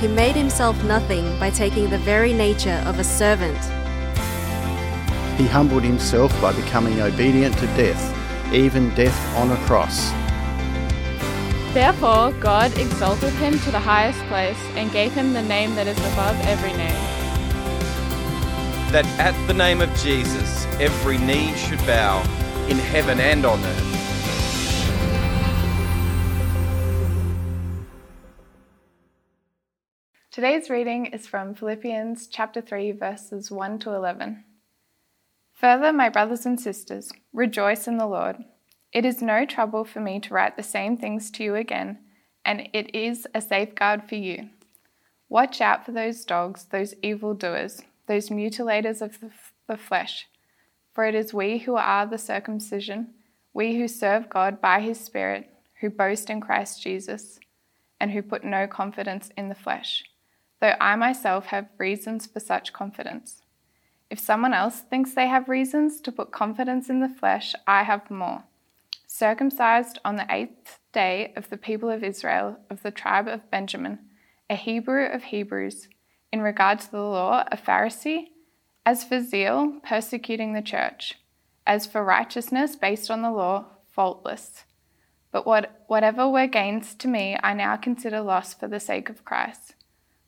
He made himself nothing by taking the very nature of a servant. He humbled himself by becoming obedient to death, even death on a cross. Therefore, God exalted him to the highest place and gave him the name that is above every name. That at the name of Jesus, every knee should bow, in heaven and on earth. Today's reading is from Philippians chapter 3, verses 1 to 11. Further, my brothers and sisters, rejoice in the Lord. It is no trouble for me to write the same things to you again, and it is a safeguard for you. Watch out for those dogs, those evil doers, those mutilators of the, the flesh. For it is we who are the circumcision, we who serve God by his Spirit, who boast in Christ Jesus, and who put no confidence in the flesh, though I myself have reasons for such confidence. If someone else thinks they have reasons to put confidence in the flesh, I have more circumcised on the eighth day of the people of Israel, of the tribe of Benjamin, a Hebrew of Hebrews, in regard to the law, a Pharisee, as for zeal, persecuting the church, as for righteousness based on the law, faultless. But what, whatever were gains to me, I now consider loss for the sake of Christ.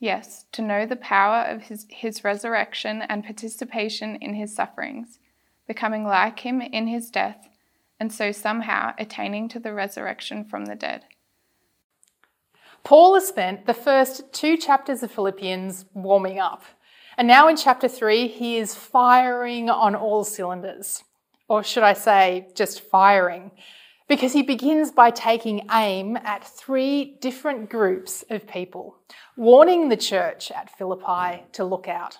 yes, to know the power of his, his resurrection and participation in his sufferings, becoming like him in his death and so somehow attaining to the resurrection from the dead. Paul has spent the first two chapters of Philippians warming up. And now in chapter three, he is firing on all cylinders. Or should I say, just firing? Because he begins by taking aim at three different groups of people, warning the church at Philippi to look out.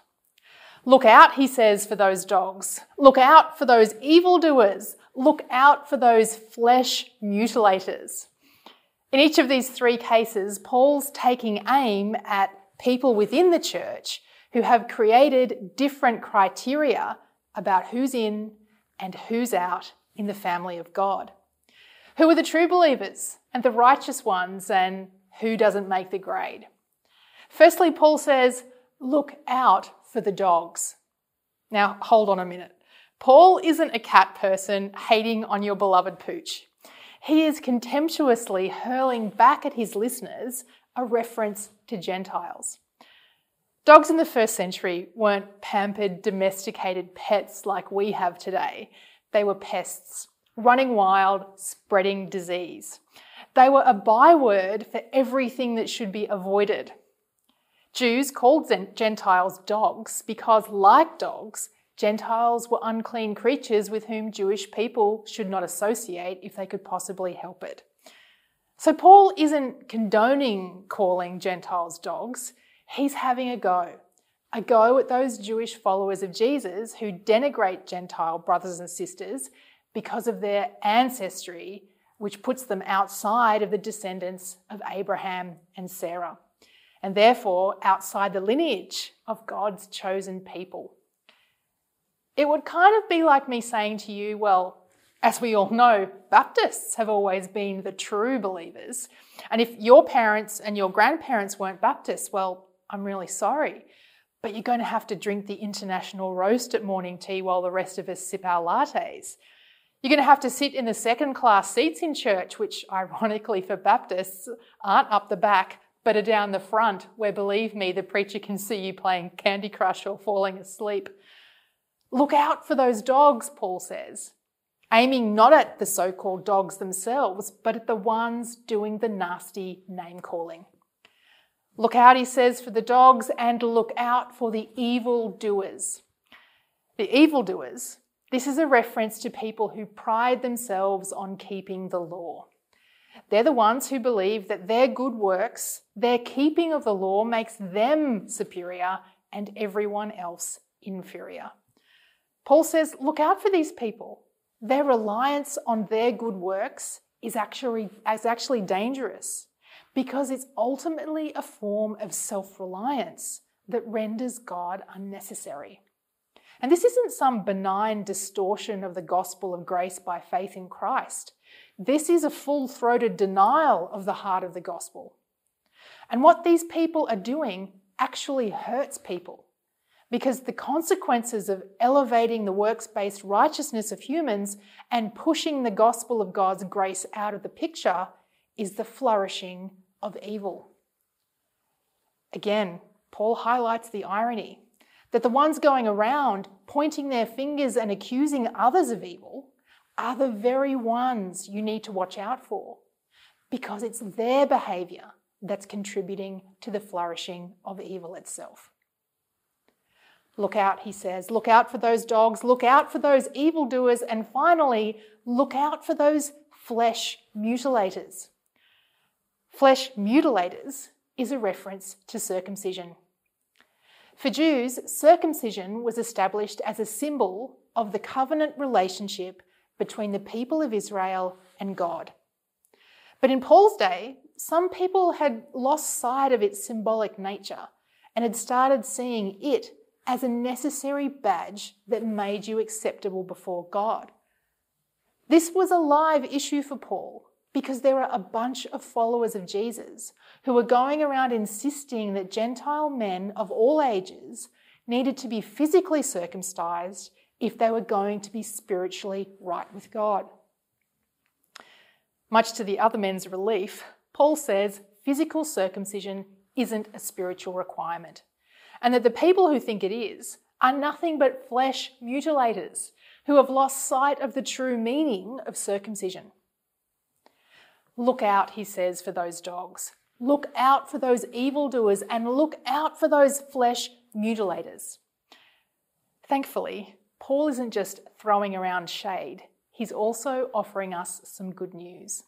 Look out, he says, for those dogs. Look out for those evildoers look out for those flesh mutilators. In each of these three cases, Paul's taking aim at people within the church who have created different criteria about who's in and who's out in the family of God. Who are the true believers and the righteous ones, and who doesn't make the grade? Firstly, Paul says, look out for the dogs. Now, hold on a minute. Paul isn't a cat person hating on your beloved pooch. He is contemptuously hurling back at his listeners a reference to Gentiles. Dogs in the first century weren't pampered, domesticated pets like we have today. They were pests, running wild, spreading disease. They were a byword for everything that should be avoided. Jews called Gentiles dogs because, like dogs, Gentiles were unclean creatures with whom Jewish people should not associate if they could possibly help it. So Paul isn't condoning calling Gentiles dogs, he's having a go. A go at those Jewish followers of Jesus who denigrate Gentile brothers and sisters because of their ancestry, which puts them outside of the descendants of Abraham and Sarah, and therefore outside the lineage of God's chosen people. It would kind of be like me saying to you, well, as we all know, Baptists have always been the true believers. And if your parents and your grandparents weren't Baptists, well, I'm really sorry. But you're going to have to drink the international roast at morning tea while the rest of us sip our lattes. You're going to have to sit in the second class seats in church, which ironically for Baptists aren't up the back, but are down the front, where believe me, the preacher can see you playing Candy Crush or falling asleep. Look out for those dogs, Paul says, aiming not at the so called dogs themselves, but at the ones doing the nasty name calling. Look out, he says, for the dogs and look out for the evil doers. The evil doers, this is a reference to people who pride themselves on keeping the law. They're the ones who believe that their good works, their keeping of the law, makes them superior and everyone else inferior. Paul says, look out for these people. Their reliance on their good works is actually, is actually dangerous because it's ultimately a form of self reliance that renders God unnecessary. And this isn't some benign distortion of the gospel of grace by faith in Christ. This is a full throated denial of the heart of the gospel. And what these people are doing actually hurts people because the consequences of elevating the works based righteousness of humans and pushing the gospel of God's grace out of the picture is the flourishing of evil. Again, Paul highlights the irony that the ones going around pointing their fingers and accusing others of evil are the very ones you need to watch out for because it's their behaviour that's contributing to the flourishing of evil itself. Look out, he says. Look out for those dogs. Look out for those evildoers. And finally, look out for those flesh mutilators. Flesh mutilators is a reference to circumcision. For Jews, circumcision was established as a symbol of the covenant relationship between the people of Israel and God. But in Paul's day, some people had lost sight of its symbolic nature and had started seeing it as a necessary badge that made you acceptable before God. This was a live issue for Paul because there were a bunch of followers of Jesus who were going around insisting that Gentile men of all ages needed to be physically circumcised if they were going to be spiritually right with God. Much to the other men's relief, Paul says physical circumcision isn't a spiritual requirement, and that the people who think it is are nothing but flesh mutilators who have lost sight of the true meaning of circumcision. Look out, he says, for those dogs. Look out for those evildoers and look out for those flesh mutilators. Thankfully, Paul isn't just throwing around shade, he's also offering us some good news.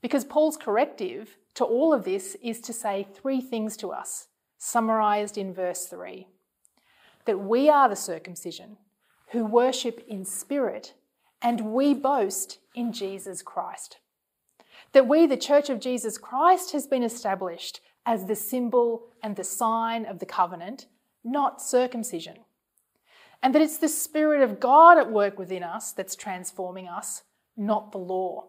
Because Paul's corrective to all of this is to say three things to us, summarized in verse 3 that we are the circumcision who worship in spirit, and we boast in Jesus Christ that we, the Church of Jesus Christ, has been established as the symbol and the sign of the covenant, not circumcision. And that it's the Spirit of God at work within us that's transforming us, not the law.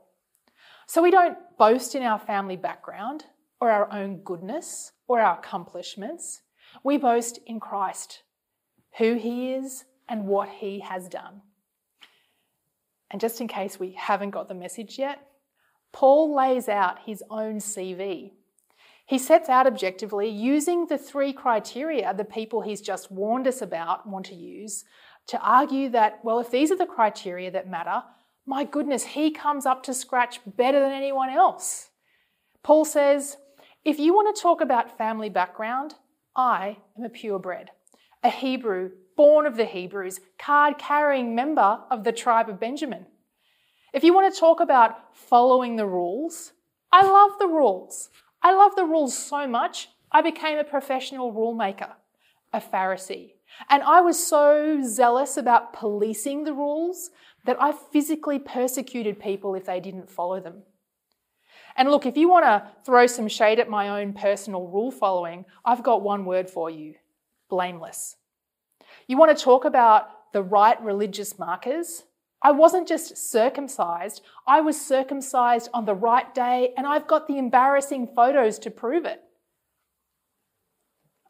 So we don't boast in our family background or our own goodness or our accomplishments. We boast in Christ, who He is and what He has done. And just in case we haven't got the message yet, Paul lays out his own CV. He sets out objectively using the three criteria the people he's just warned us about want to use to argue that, well, if these are the criteria that matter, my goodness, he comes up to scratch better than anyone else. Paul says, if you want to talk about family background, I am a purebred, a Hebrew, born of the Hebrews, card carrying member of the tribe of Benjamin. If you want to talk about following the rules, I love the rules. I love the rules so much, I became a professional rule maker, a Pharisee. And I was so zealous about policing the rules that I physically persecuted people if they didn't follow them. And look, if you want to throw some shade at my own personal rule following, I've got one word for you blameless. You want to talk about the right religious markers? I wasn't just circumcised, I was circumcised on the right day, and I've got the embarrassing photos to prove it.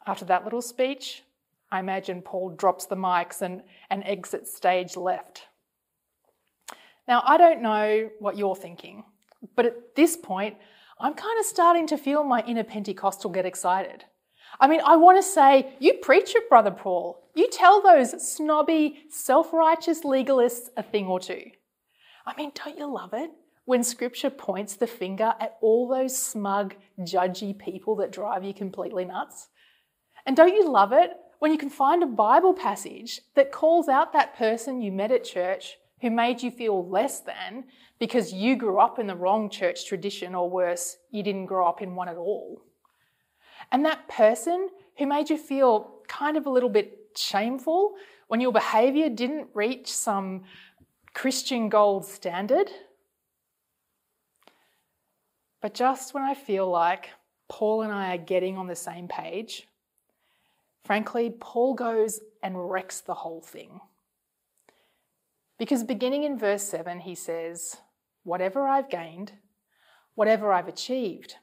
After that little speech, I imagine Paul drops the mics and, and exits stage left. Now, I don't know what you're thinking, but at this point, I'm kind of starting to feel my inner Pentecostal get excited. I mean, I want to say, you preach it, Brother Paul. You tell those snobby, self righteous legalists a thing or two. I mean, don't you love it when scripture points the finger at all those smug, judgy people that drive you completely nuts? And don't you love it when you can find a Bible passage that calls out that person you met at church who made you feel less than because you grew up in the wrong church tradition, or worse, you didn't grow up in one at all? And that person who made you feel kind of a little bit shameful when your behavior didn't reach some Christian gold standard. But just when I feel like Paul and I are getting on the same page, frankly, Paul goes and wrecks the whole thing. Because beginning in verse 7, he says, Whatever I've gained, whatever I've achieved,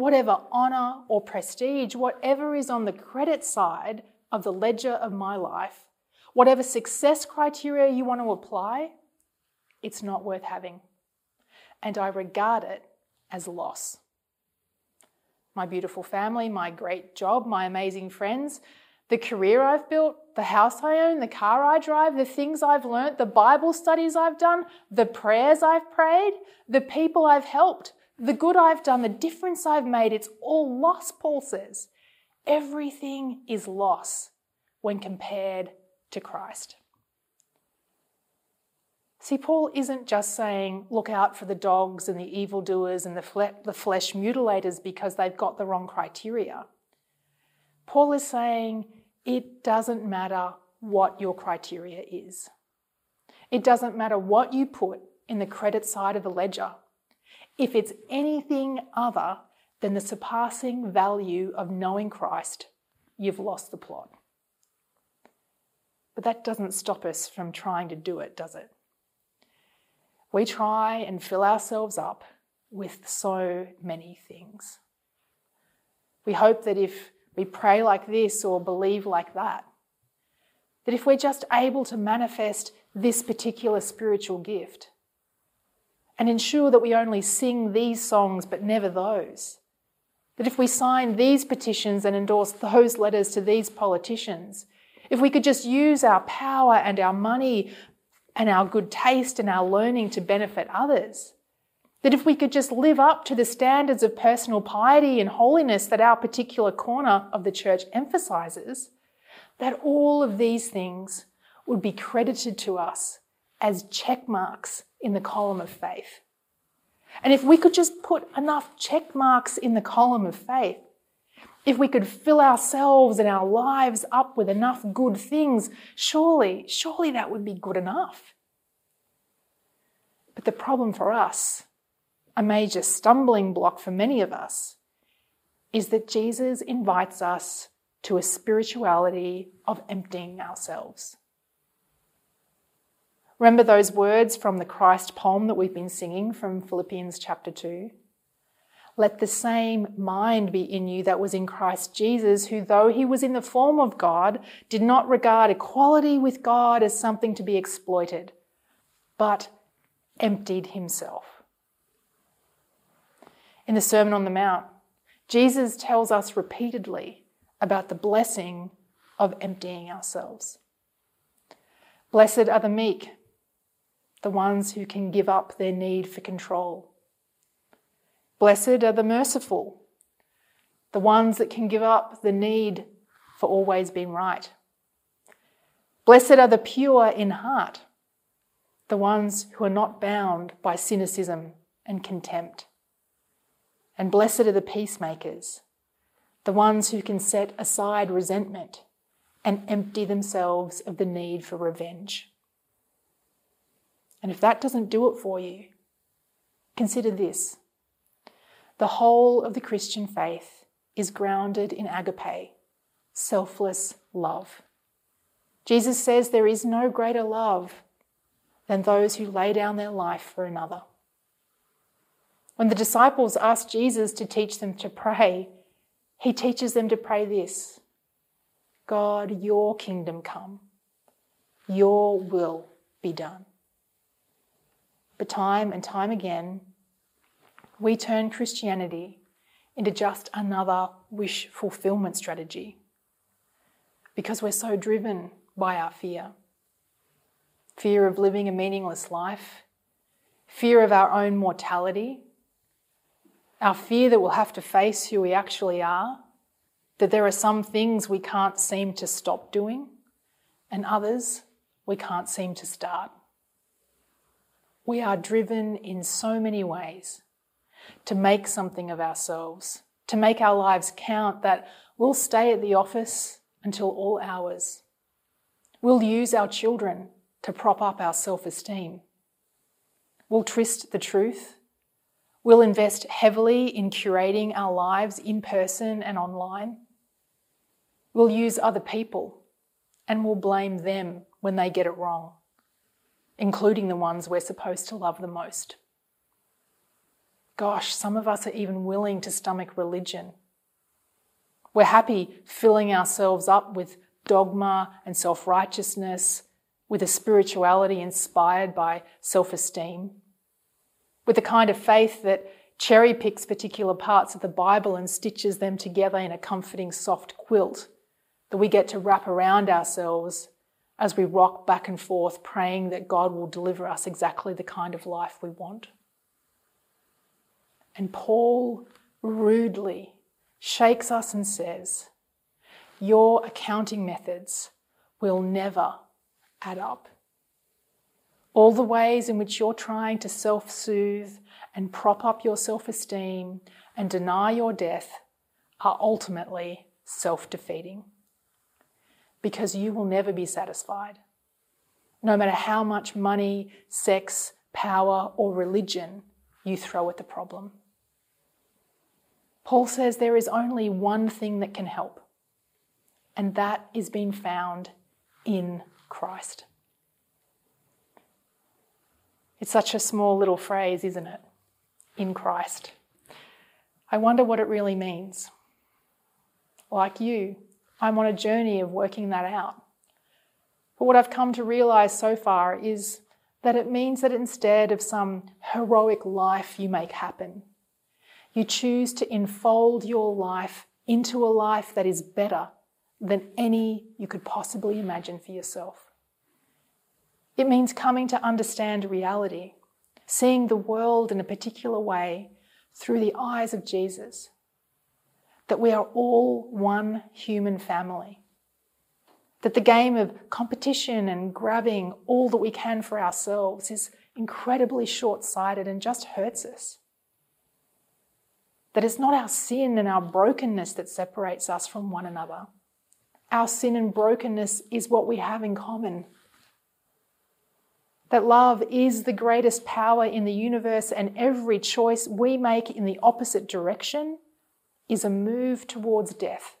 whatever honour or prestige, whatever is on the credit side of the ledger of my life, whatever success criteria you want to apply, it's not worth having. And I regard it as loss. My beautiful family, my great job, my amazing friends, the career I've built, the house I own, the car I drive, the things I've learnt, the Bible studies I've done, the prayers I've prayed, the people I've helped, the good I've done, the difference I've made, it's all loss, Paul says. Everything is loss when compared to Christ. See, Paul isn't just saying, look out for the dogs and the evildoers and the, fle- the flesh mutilators because they've got the wrong criteria. Paul is saying, it doesn't matter what your criteria is. It doesn't matter what you put in the credit side of the ledger. If it's anything other than the surpassing value of knowing Christ, you've lost the plot. But that doesn't stop us from trying to do it, does it? We try and fill ourselves up with so many things. We hope that if we pray like this or believe like that, that if we're just able to manifest this particular spiritual gift and ensure that we only sing these songs but never those, that if we sign these petitions and endorse those letters to these politicians, if we could just use our power and our money and our good taste and our learning to benefit others. That if we could just live up to the standards of personal piety and holiness that our particular corner of the church emphasizes, that all of these things would be credited to us as check marks in the column of faith. And if we could just put enough check marks in the column of faith, if we could fill ourselves and our lives up with enough good things, surely, surely that would be good enough. But the problem for us, a major stumbling block for many of us, is that Jesus invites us to a spirituality of emptying ourselves. Remember those words from the Christ poem that we've been singing from Philippians chapter 2? Let the same mind be in you that was in Christ Jesus, who, though he was in the form of God, did not regard equality with God as something to be exploited, but emptied himself. In the Sermon on the Mount, Jesus tells us repeatedly about the blessing of emptying ourselves. Blessed are the meek, the ones who can give up their need for control. Blessed are the merciful, the ones that can give up the need for always being right. Blessed are the pure in heart, the ones who are not bound by cynicism and contempt. And blessed are the peacemakers, the ones who can set aside resentment and empty themselves of the need for revenge. And if that doesn't do it for you, consider this the whole of the Christian faith is grounded in agape, selfless love. Jesus says there is no greater love than those who lay down their life for another. When the disciples ask Jesus to teach them to pray, he teaches them to pray this God, your kingdom come, your will be done. But time and time again, we turn Christianity into just another wish fulfillment strategy because we're so driven by our fear fear of living a meaningless life, fear of our own mortality, our fear that we'll have to face who we actually are, that there are some things we can't seem to stop doing, and others we can't seem to start. We are driven in so many ways to make something of ourselves, to make our lives count, that we'll stay at the office until all hours. We'll use our children to prop up our self esteem. We'll twist the truth. We'll invest heavily in curating our lives in person and online. We'll use other people and we'll blame them when they get it wrong, including the ones we're supposed to love the most. Gosh, some of us are even willing to stomach religion. We're happy filling ourselves up with dogma and self righteousness, with a spirituality inspired by self esteem, with a kind of faith that cherry picks particular parts of the Bible and stitches them together in a comforting soft quilt that we get to wrap around ourselves as we rock back and forth, praying that God will deliver us exactly the kind of life we want. And Paul rudely shakes us and says, Your accounting methods will never add up. All the ways in which you're trying to self soothe and prop up your self esteem and deny your death are ultimately self defeating. Because you will never be satisfied. No matter how much money, sex, power, or religion you throw at the problem. Paul says there is only one thing that can help, and that is being found in Christ. It's such a small little phrase, isn't it? In Christ. I wonder what it really means. Like you, I'm on a journey of working that out. But what I've come to realize so far is that it means that instead of some heroic life you make happen, you choose to enfold your life into a life that is better than any you could possibly imagine for yourself. It means coming to understand reality, seeing the world in a particular way through the eyes of Jesus, that we are all one human family, that the game of competition and grabbing all that we can for ourselves is incredibly short sighted and just hurts us. That it's not our sin and our brokenness that separates us from one another. Our sin and brokenness is what we have in common. That love is the greatest power in the universe, and every choice we make in the opposite direction is a move towards death.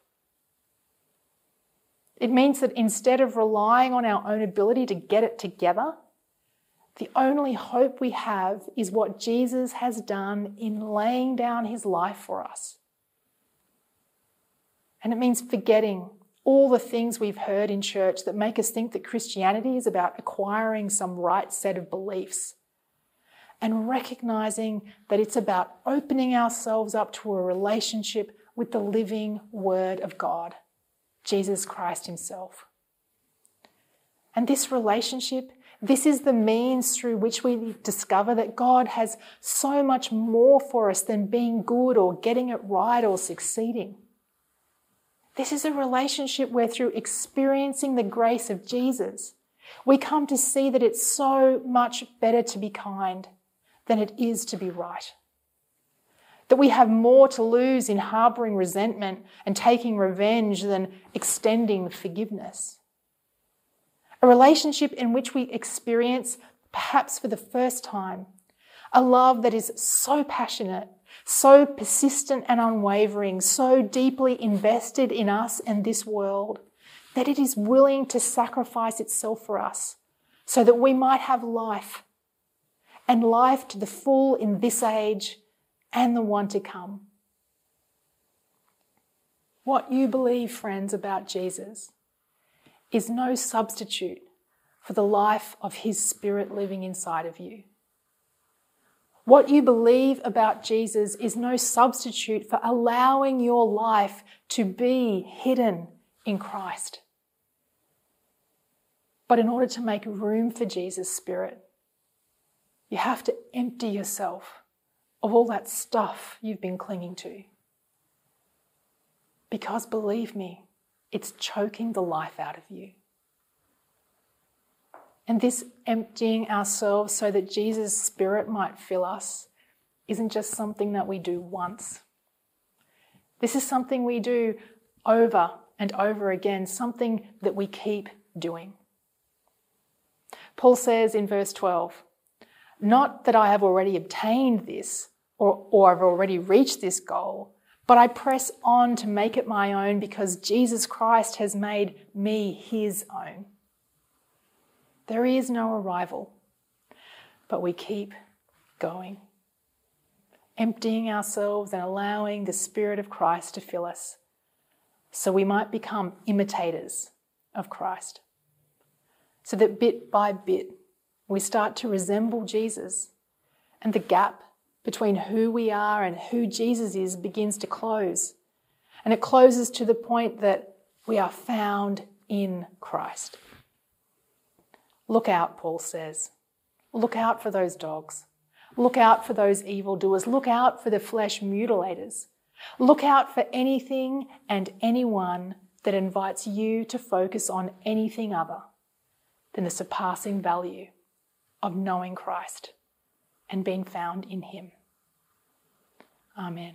It means that instead of relying on our own ability to get it together, the only hope we have is what Jesus has done in laying down his life for us. And it means forgetting all the things we've heard in church that make us think that Christianity is about acquiring some right set of beliefs and recognizing that it's about opening ourselves up to a relationship with the living Word of God, Jesus Christ Himself. And this relationship this is the means through which we discover that God has so much more for us than being good or getting it right or succeeding. This is a relationship where, through experiencing the grace of Jesus, we come to see that it's so much better to be kind than it is to be right. That we have more to lose in harboring resentment and taking revenge than extending forgiveness a relationship in which we experience, perhaps for the first time, a love that is so passionate, so persistent and unwavering, so deeply invested in us and this world, that it is willing to sacrifice itself for us so that we might have life and life to the full in this age and the one to come. What you believe, friends, about Jesus is no substitute for the life of His Spirit living inside of you. What you believe about Jesus is no substitute for allowing your life to be hidden in Christ. But in order to make room for Jesus' Spirit, you have to empty yourself of all that stuff you've been clinging to. Because believe me, it's choking the life out of you. And this emptying ourselves so that Jesus' Spirit might fill us isn't just something that we do once. This is something we do over and over again, something that we keep doing. Paul says in verse 12, Not that I have already obtained this or, or I've already reached this goal, but I press on to make it my own because Jesus Christ has made me his own. There is no arrival, but we keep going, emptying ourselves and allowing the Spirit of Christ to fill us so we might become imitators of Christ. So that bit by bit, we start to resemble Jesus, and the gap between who we are and who Jesus is begins to close. And it closes to the point that we are found in Christ. Look out, Paul says. Look out for those dogs. Look out for those evildoers. Look out for the flesh mutilators. Look out for anything and anyone that invites you to focus on anything other than the surpassing value of knowing Christ and being found in Him. Amen.